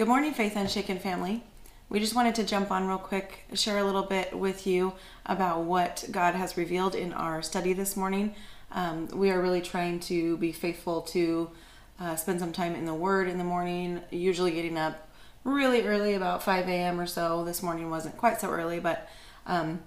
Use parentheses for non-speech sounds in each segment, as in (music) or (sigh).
Good morning, Faith Unshaken family. We just wanted to jump on real quick, share a little bit with you about what God has revealed in our study this morning. Um, we are really trying to be faithful to uh, spend some time in the Word in the morning, usually getting up really early, about 5 a.m. or so. This morning wasn't quite so early, but um,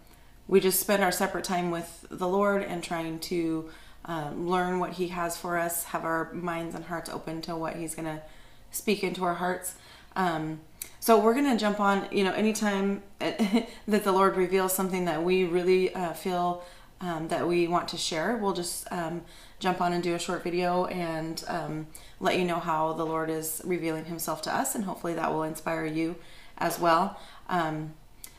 we just spend our separate time with the Lord and trying to um, learn what He has for us, have our minds and hearts open to what He's going to speak into our hearts. Um, so we're going to jump on, you know, anytime (laughs) that the Lord reveals something that we really uh, feel um, that we want to share, we'll just um, jump on and do a short video and um, let you know how the Lord is revealing Himself to us, and hopefully that will inspire you as well. Um,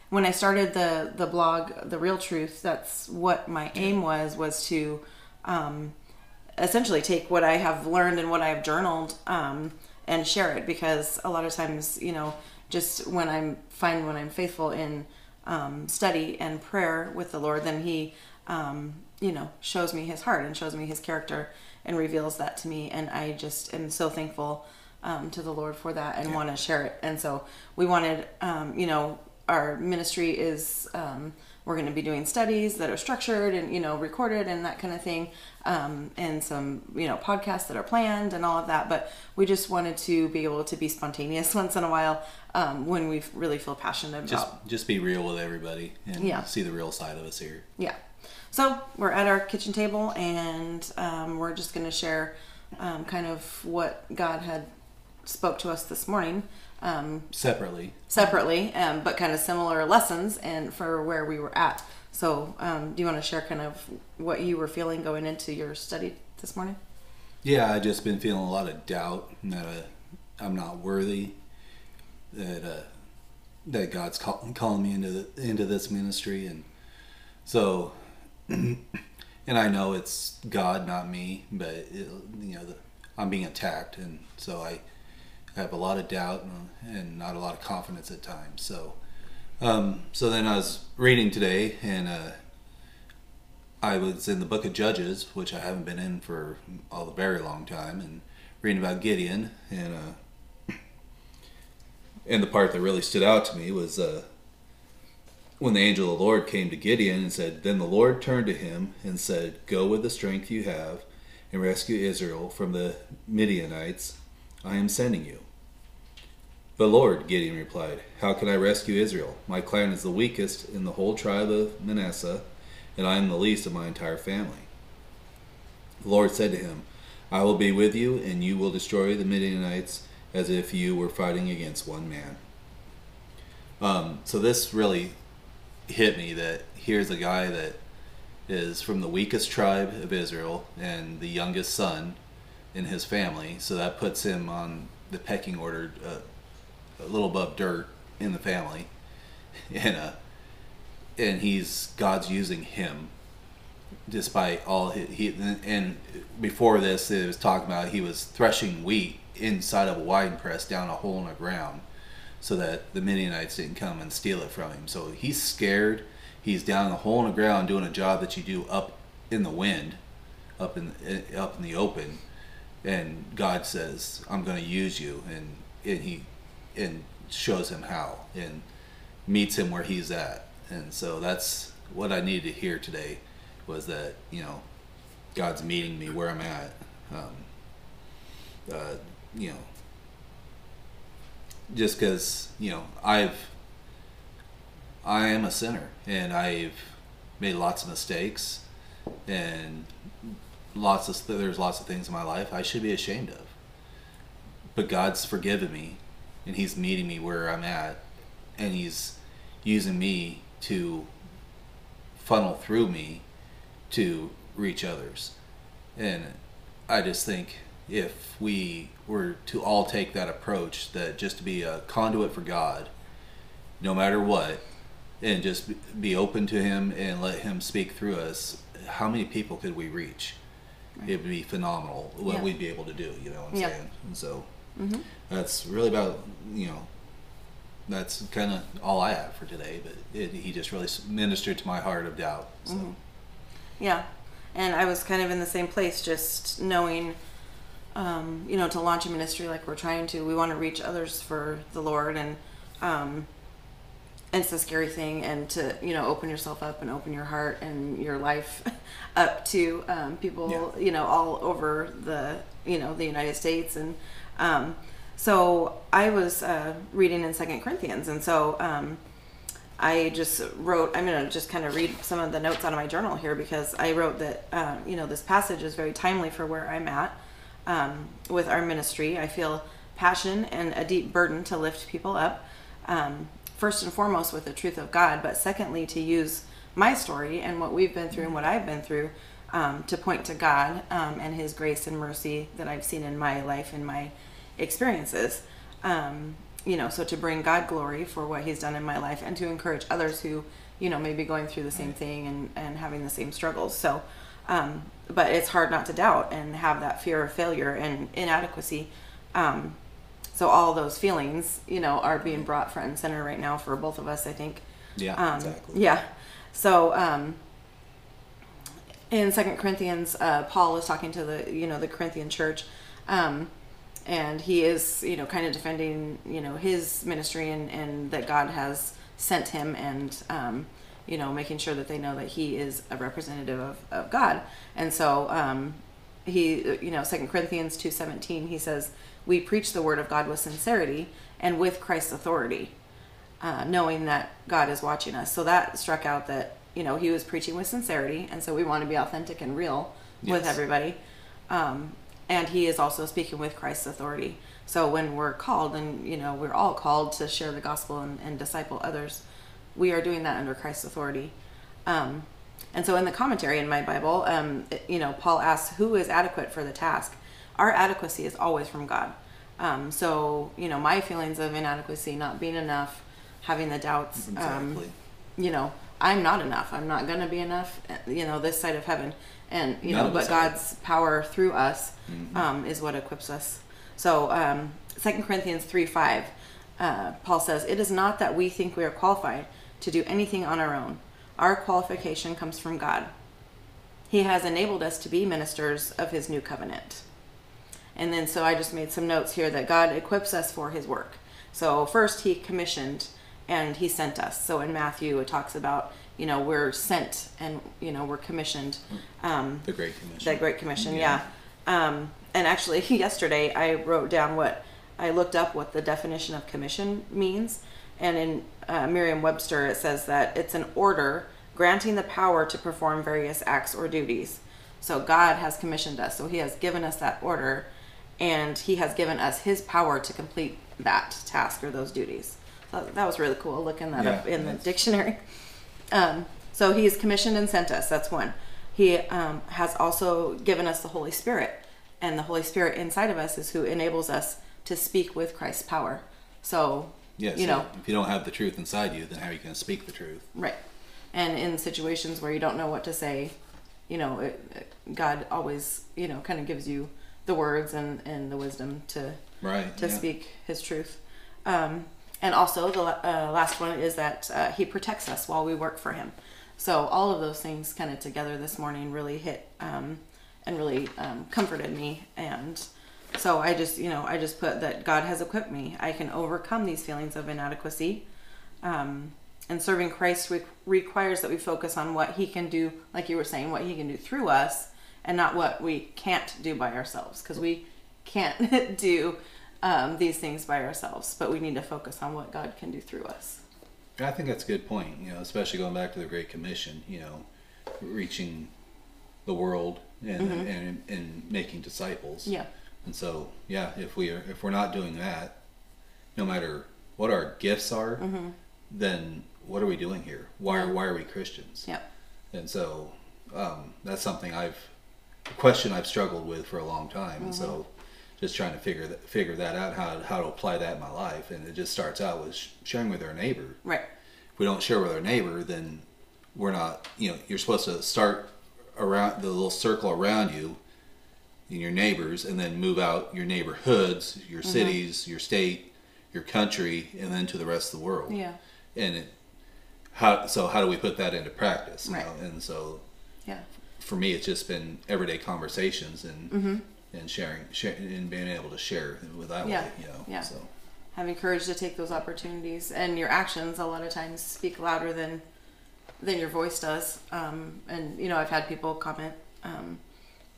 when I started the the blog, the real truth, that's what my aim was was to um, essentially take what I have learned and what I have journaled um, and share it because a lot of times, you know, just when I'm find when I'm faithful in um, study and prayer with the Lord, then He, um, you know, shows me His heart and shows me His character and reveals that to me, and I just am so thankful um, to the Lord for that and yeah. want to share it. And so we wanted, um, you know, our ministry is um, we're going to be doing studies that are structured and you know recorded and that kind of thing um, and some you know podcasts that are planned and all of that but we just wanted to be able to be spontaneous (laughs) once in a while um, when we really feel passionate about just just be real with everybody and yeah. see the real side of us here yeah so we're at our kitchen table and um, we're just going to share um, kind of what god had spoke to us this morning um, separately. Separately, um, but kind of similar lessons and for where we were at. So, um, do you want to share kind of what you were feeling going into your study this morning? Yeah, I just been feeling a lot of doubt that uh, I'm not worthy, that uh, that God's call, calling me into the, into this ministry, and so, (clears throat) and I know it's God, not me, but it, you know, the, I'm being attacked, and so I I have a lot of doubt and, and not a lot of confidence at times. So, um, so then I was reading today, and uh, I was in the Book of Judges, which I haven't been in for a very long time, and reading about Gideon, and uh, and the part that really stood out to me was uh, when the angel of the Lord came to Gideon and said, "Then the Lord turned to him and said, Go with the strength you have, and rescue Israel from the Midianites." I am sending you. But Lord, Gideon replied, How can I rescue Israel? My clan is the weakest in the whole tribe of Manasseh, and I am the least of my entire family. The Lord said to him, I will be with you, and you will destroy the Midianites as if you were fighting against one man. Um, so this really hit me that here's a guy that is from the weakest tribe of Israel and the youngest son in his family, so that puts him on the pecking order uh, a little above dirt in the family, (laughs) and uh, and he's God's using him despite all he, he and before this it was talking about he was threshing wheat inside of a wine press down a hole in the ground so that the Midianites didn't come and steal it from him. So he's scared. He's down a hole in the ground doing a job that you do up in the wind, up in up in the open, and God says, "I'm going to use you," and and he and shows him how and meets him where he's at, and so that's what I needed to hear today was that you know God's meeting me where I'm at. Um, uh, you know, just because you know I've I am a sinner and I've made lots of mistakes and lots of there's lots of things in my life I should be ashamed of. But God's forgiven me and he's meeting me where I'm at and he's using me to funnel through me to reach others. And I just think if we were to all take that approach that just to be a conduit for God no matter what and just be open to him and let him speak through us how many people could we reach. It would be phenomenal what yeah. we'd be able to do. You know what I'm yeah. saying? And so mm-hmm. that's really about you know that's kind of all I have for today. But it, he just really ministered to my heart of doubt. So. Mm-hmm. Yeah, and I was kind of in the same place, just knowing um, you know, to launch a ministry like we're trying to, we want to reach others for the Lord, and um, it's a scary thing. And to you know, open yourself up and open your heart and your life (laughs) up to um, people, Yeah. you know, all over the you know the United States, and um, so I was uh, reading in Second Corinthians, and so. Um, I just wrote, I'm going to just kind of read some of the notes out of my journal here because I wrote that, um, you know, this passage is very timely for where I'm at um, with our ministry. I feel passion and a deep burden to lift people up, um, first and foremost with the truth of God, but secondly, to use my story and what we've been through and what I've been through um, to point to God um, and His grace and mercy that I've seen in my life and my experiences. Um, you know, so to bring God glory for what He's done in my life and to encourage others who, you know, may be going through the same thing and, and having the same struggles. So, um, but it's hard not to doubt and have that fear of failure and inadequacy. Um, so all those feelings, you know, are being brought front and center right now for both of us, I think. Yeah, Um, exactly. Yeah. So um, in Second Corinthians, uh, Paul is talking to the you know the Corinthian church, um, and he is you know kind of defending you know his ministry and, and that God has sent him and um, you know making sure that they know that he is a representative of, of God. And so um, he you know Second Corinthians two seventeen he says we preach the word of God with sincerity and with Christ's authority uh, knowing that God is watching us. So that struck out that you know he was preaching with sincerity, and so we want to be authentic and real with everybody. Um, and he is also speaking with Christ's authority. So when we're called, and you know we're all called to share the gospel and, and disciple others, we are doing that under Christ's authority. Um, and so in the commentary in my Bible, um, it- you know, Paul asks, "Who is adequate for the task?" Our adequacy is always from God. Um, so you know, my feelings of inadequacy, not being enough, having the doubts, um, you know, I'm not enough. I'm not gonna be enough. uh, You know, this side of heaven, and you None know, but. God's power through us Mm-hmm. um, is what equips us. So, um, 2 Corinthians 3 5, uh, Paul says, It is not that we think we are qualified to do anything on our own. Our qualification comes from God. He has enabled us to be ministers of his new covenant. And then, so I just made some notes here that God equips us for his work. So, first, he commissioned and he sent us. So, in Matthew, it talks about, you know, we're sent and, you know, we're commissioned. Um, The Great Commission. that Great Commission, Yeah. yeah. Um, and actually, (laughs) yesterday I wrote down what I looked up what the definition of commission means, and in uh, Merriam-Webster it says that it's an order granting the power to perform various acts or duties. So God has commissioned us, so He has given us that order, and He has given us His power to complete that task or those duties. So that was really cool looking that up in the dictionary. Um, so he has commissioned and sent us. That's one. He um, has also given us the Holy Spirit, and the Holy Spirit inside of us is who enables us to speak with Christ's power. So, Yes. you know, if you don't have the truth inside you, then how are you going to speak the truth? right. And in situations where you don't know what to say, you know, it, it- God always, you know, kind of gives you the words and, and the wisdom to Right. to yeah. speak his truth. Um, and also, the uh, last one is that uh, he protects us while we work for him. So, all of those things kind of together this morning really hit um, and really um, comforted me. And so, I just, you know, I just put that God has equipped me. I can overcome these feelings of inadequacy. Um, and serving Christ re- requires that we focus on what he can do, like you were saying, what he can do through us, and not what we can't do by ourselves. Because we can't (laughs) do um, these things by ourselves, but we need to focus on what God can do through us. I think that's a good point. You know, especially going back to the Great Commission. You know, reaching the world and and, and making disciples. Mm-hmm. Yeah. And so, yeah, if we are if we're not doing that, no matter what our gifts are, Mm-hmm. then what are we doing here? Why are why are we Christians? Yeah. And so um, that's something I've question I've struggled with for a long time, and so Mm-hmm. just trying to figure that figure that out how how to apply that in my life, and it just starts out with sharing with our neighbor. Right. If we don't share with our neighbor, then we're not. You know, you're supposed to start around the little circle around you, and your neighbors, and then move out your neighborhoods, your Mm-hmm. cities, your state, your country, and then to the rest of the world Yeah. and it, how so how do we put that into practice Right. know? and so Yeah. For me it's just been everyday conversations and Mm-hmm. and sharing, share, and being able to share with that Yeah. way, you know. Yeah. So having courage to take those opportunities and your actions a lot of times speak louder than than your voice does um, and you know i've had people comment um,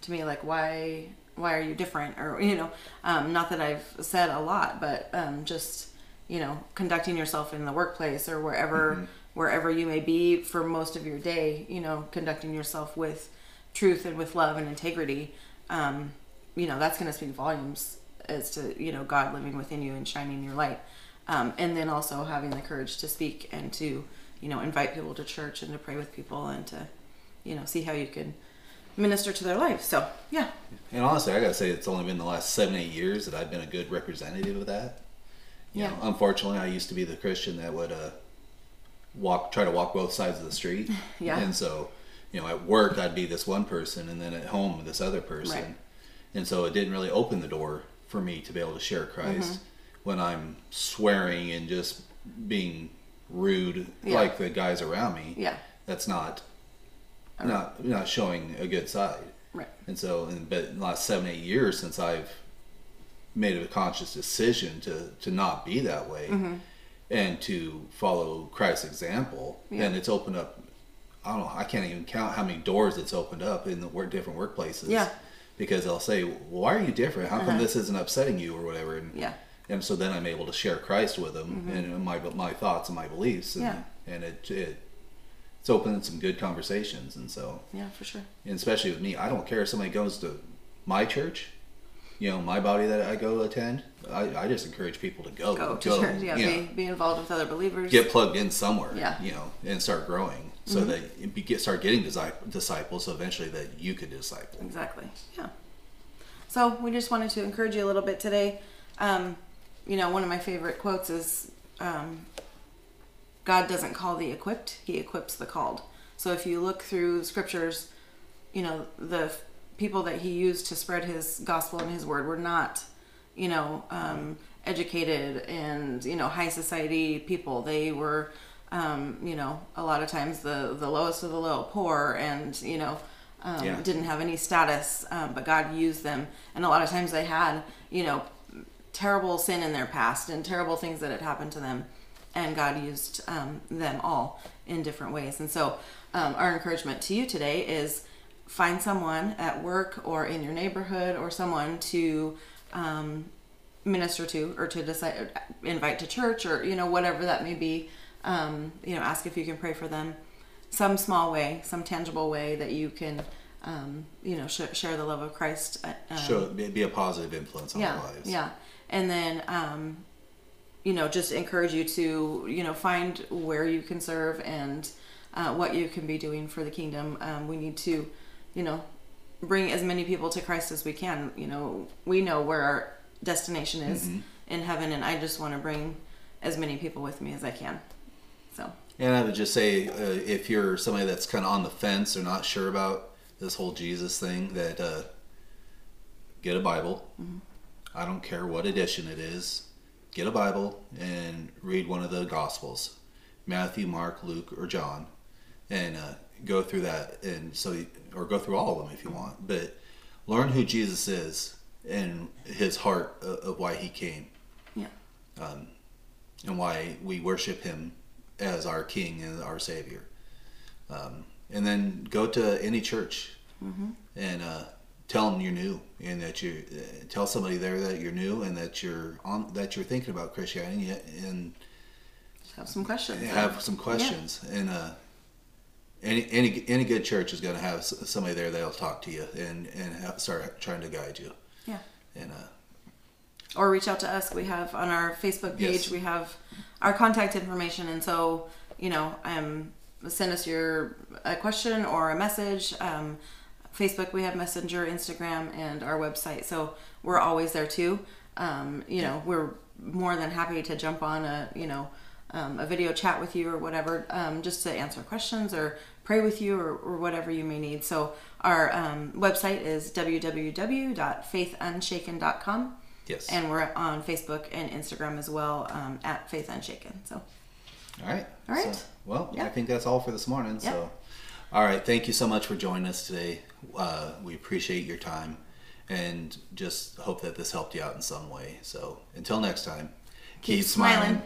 to me like why why are you different or you know um, not that i've said a lot but um, just you know conducting yourself in the workplace or wherever wherever you may be for most of your day you know conducting yourself with truth and with love and integrity um, you know that's going to speak volumes as to you know god living within you and shining your light um, and then also having the courage to speak and to you know invite people to church and to pray with people and to you know see how you can minister to their life so yeah And honestly, I gotta say, it's only been the last seven, eight years that I've been a good representative of that. You Yeah. know, unfortunately, I used to be the Christian that would uh, walk, try to walk both sides of the street. (laughs) Yeah. And so, you know, at work, I'd be this one person, and then at home, this other person. Right. And so, it didn't really open the door for me to be able to share Christ Mm-hmm. when I'm swearing and just being rude, Yeah. like the guys around me. yeah That's not not not showing a good side. right And so, and, but in the last seven, eight years since I've made a conscious decision to, to not be that way Mm-hmm. and to follow Christ's example, Yeah. and it's opened up, I don't know, I can't even count how many doors it's opened up in the work, different workplaces. Yeah. Because they'll say, well, why are you different? How come Uh-huh. this isn't upsetting you or whatever? And, yeah and so then I'm able to share Christ with them and my, my thoughts and my beliefs. And, Mm-hmm. Yeah. and it, it, it's opened some good conversations. And so, yeah for sure and especially with me, I don't care if somebody goes to my church, you know, my body that I go attend. I, I just encourage people to go, go to church yeah be, know, be involved with other believers get plugged in somewhere, Yeah. Mm-hmm. you know, and start growing so that you get start getting disciples. So eventually, that you could disciple. Exactly. Yeah. So we just wanted to encourage you a little bit today. Um, you know, one of my favorite quotes is um, God doesn't call the equipped, he equips the called. So if you look through scriptures, you know, the people that he used to spread his gospel and his word were not, you know, um, educated and, you know, high society people. They were, um, you know, a lot of times the, the lowest of the low, poor, and, you know, um, Yeah. didn't have any status, um, but God used them. And a lot of times they had, you know, terrible sin in their past and terrible things that had happened to them. And God used um, them all in different ways. And so, um, our encouragement to you today is find someone at work or in your neighborhood or someone to um, minister to or to decide, invite to church or, you know, whatever that may be. Um, you know, ask if you can pray for them. Some small way, some tangible way that you can, um, you know, sh- share the love of Christ. uh, Um, Show be, a positive influence on yeah, their lives. Yeah. And then, um, you know, just encourage you to, you know, find where you can serve and uh, what you can be doing for the kingdom. Um, we need to, you know, bring as many people to Christ as we can. You know, we know where our destination is in heaven, and I just want to bring as many people with me as I can. So, And I would just say, uh, if you're somebody that's kind of on the fence or not sure about this whole Jesus thing, that uh, get a Bible. I don't care what edition it is. Get a Bible and read one of the Gospels, Matthew, Mark, Luke, or John, and uh, go through that. And so, or go through all of them if you want. But learn who Jesus is and his heart of, of why he came yeah. and why we worship him as our king and our savior. Um, and then go to any church and uh, tell them you're new and that you uh, tell somebody there that you're new and that you're on that you're thinking about christianity and Have some questions. have some questions. And uh, any any any good church is going to have somebody there that'll talk to you and and start trying to guide you. Yeah. and uh, or reach out to us. We have on our Facebook page, Yes. we have our contact information, and so you know, um, send us your a question or a message. Um, Facebook, we have Messenger, Instagram, and our website. So we're always there too. Um, you know, we're more than happy to jump on a you know um, a video chat with you or whatever, um, just to answer questions or pray with you or, or whatever you may need. So our um, website is www.faithunshaken.com. yes And we're on Facebook and Instagram as well um, at Faith Unshaken. So, All right. All right. So, well, Yeah. I think that's all for this morning. Yeah. So, all right. Thank you so much for joining us today. Uh, we appreciate your time. and just hope that this helped you out in some way. So until next time, Keep smiling.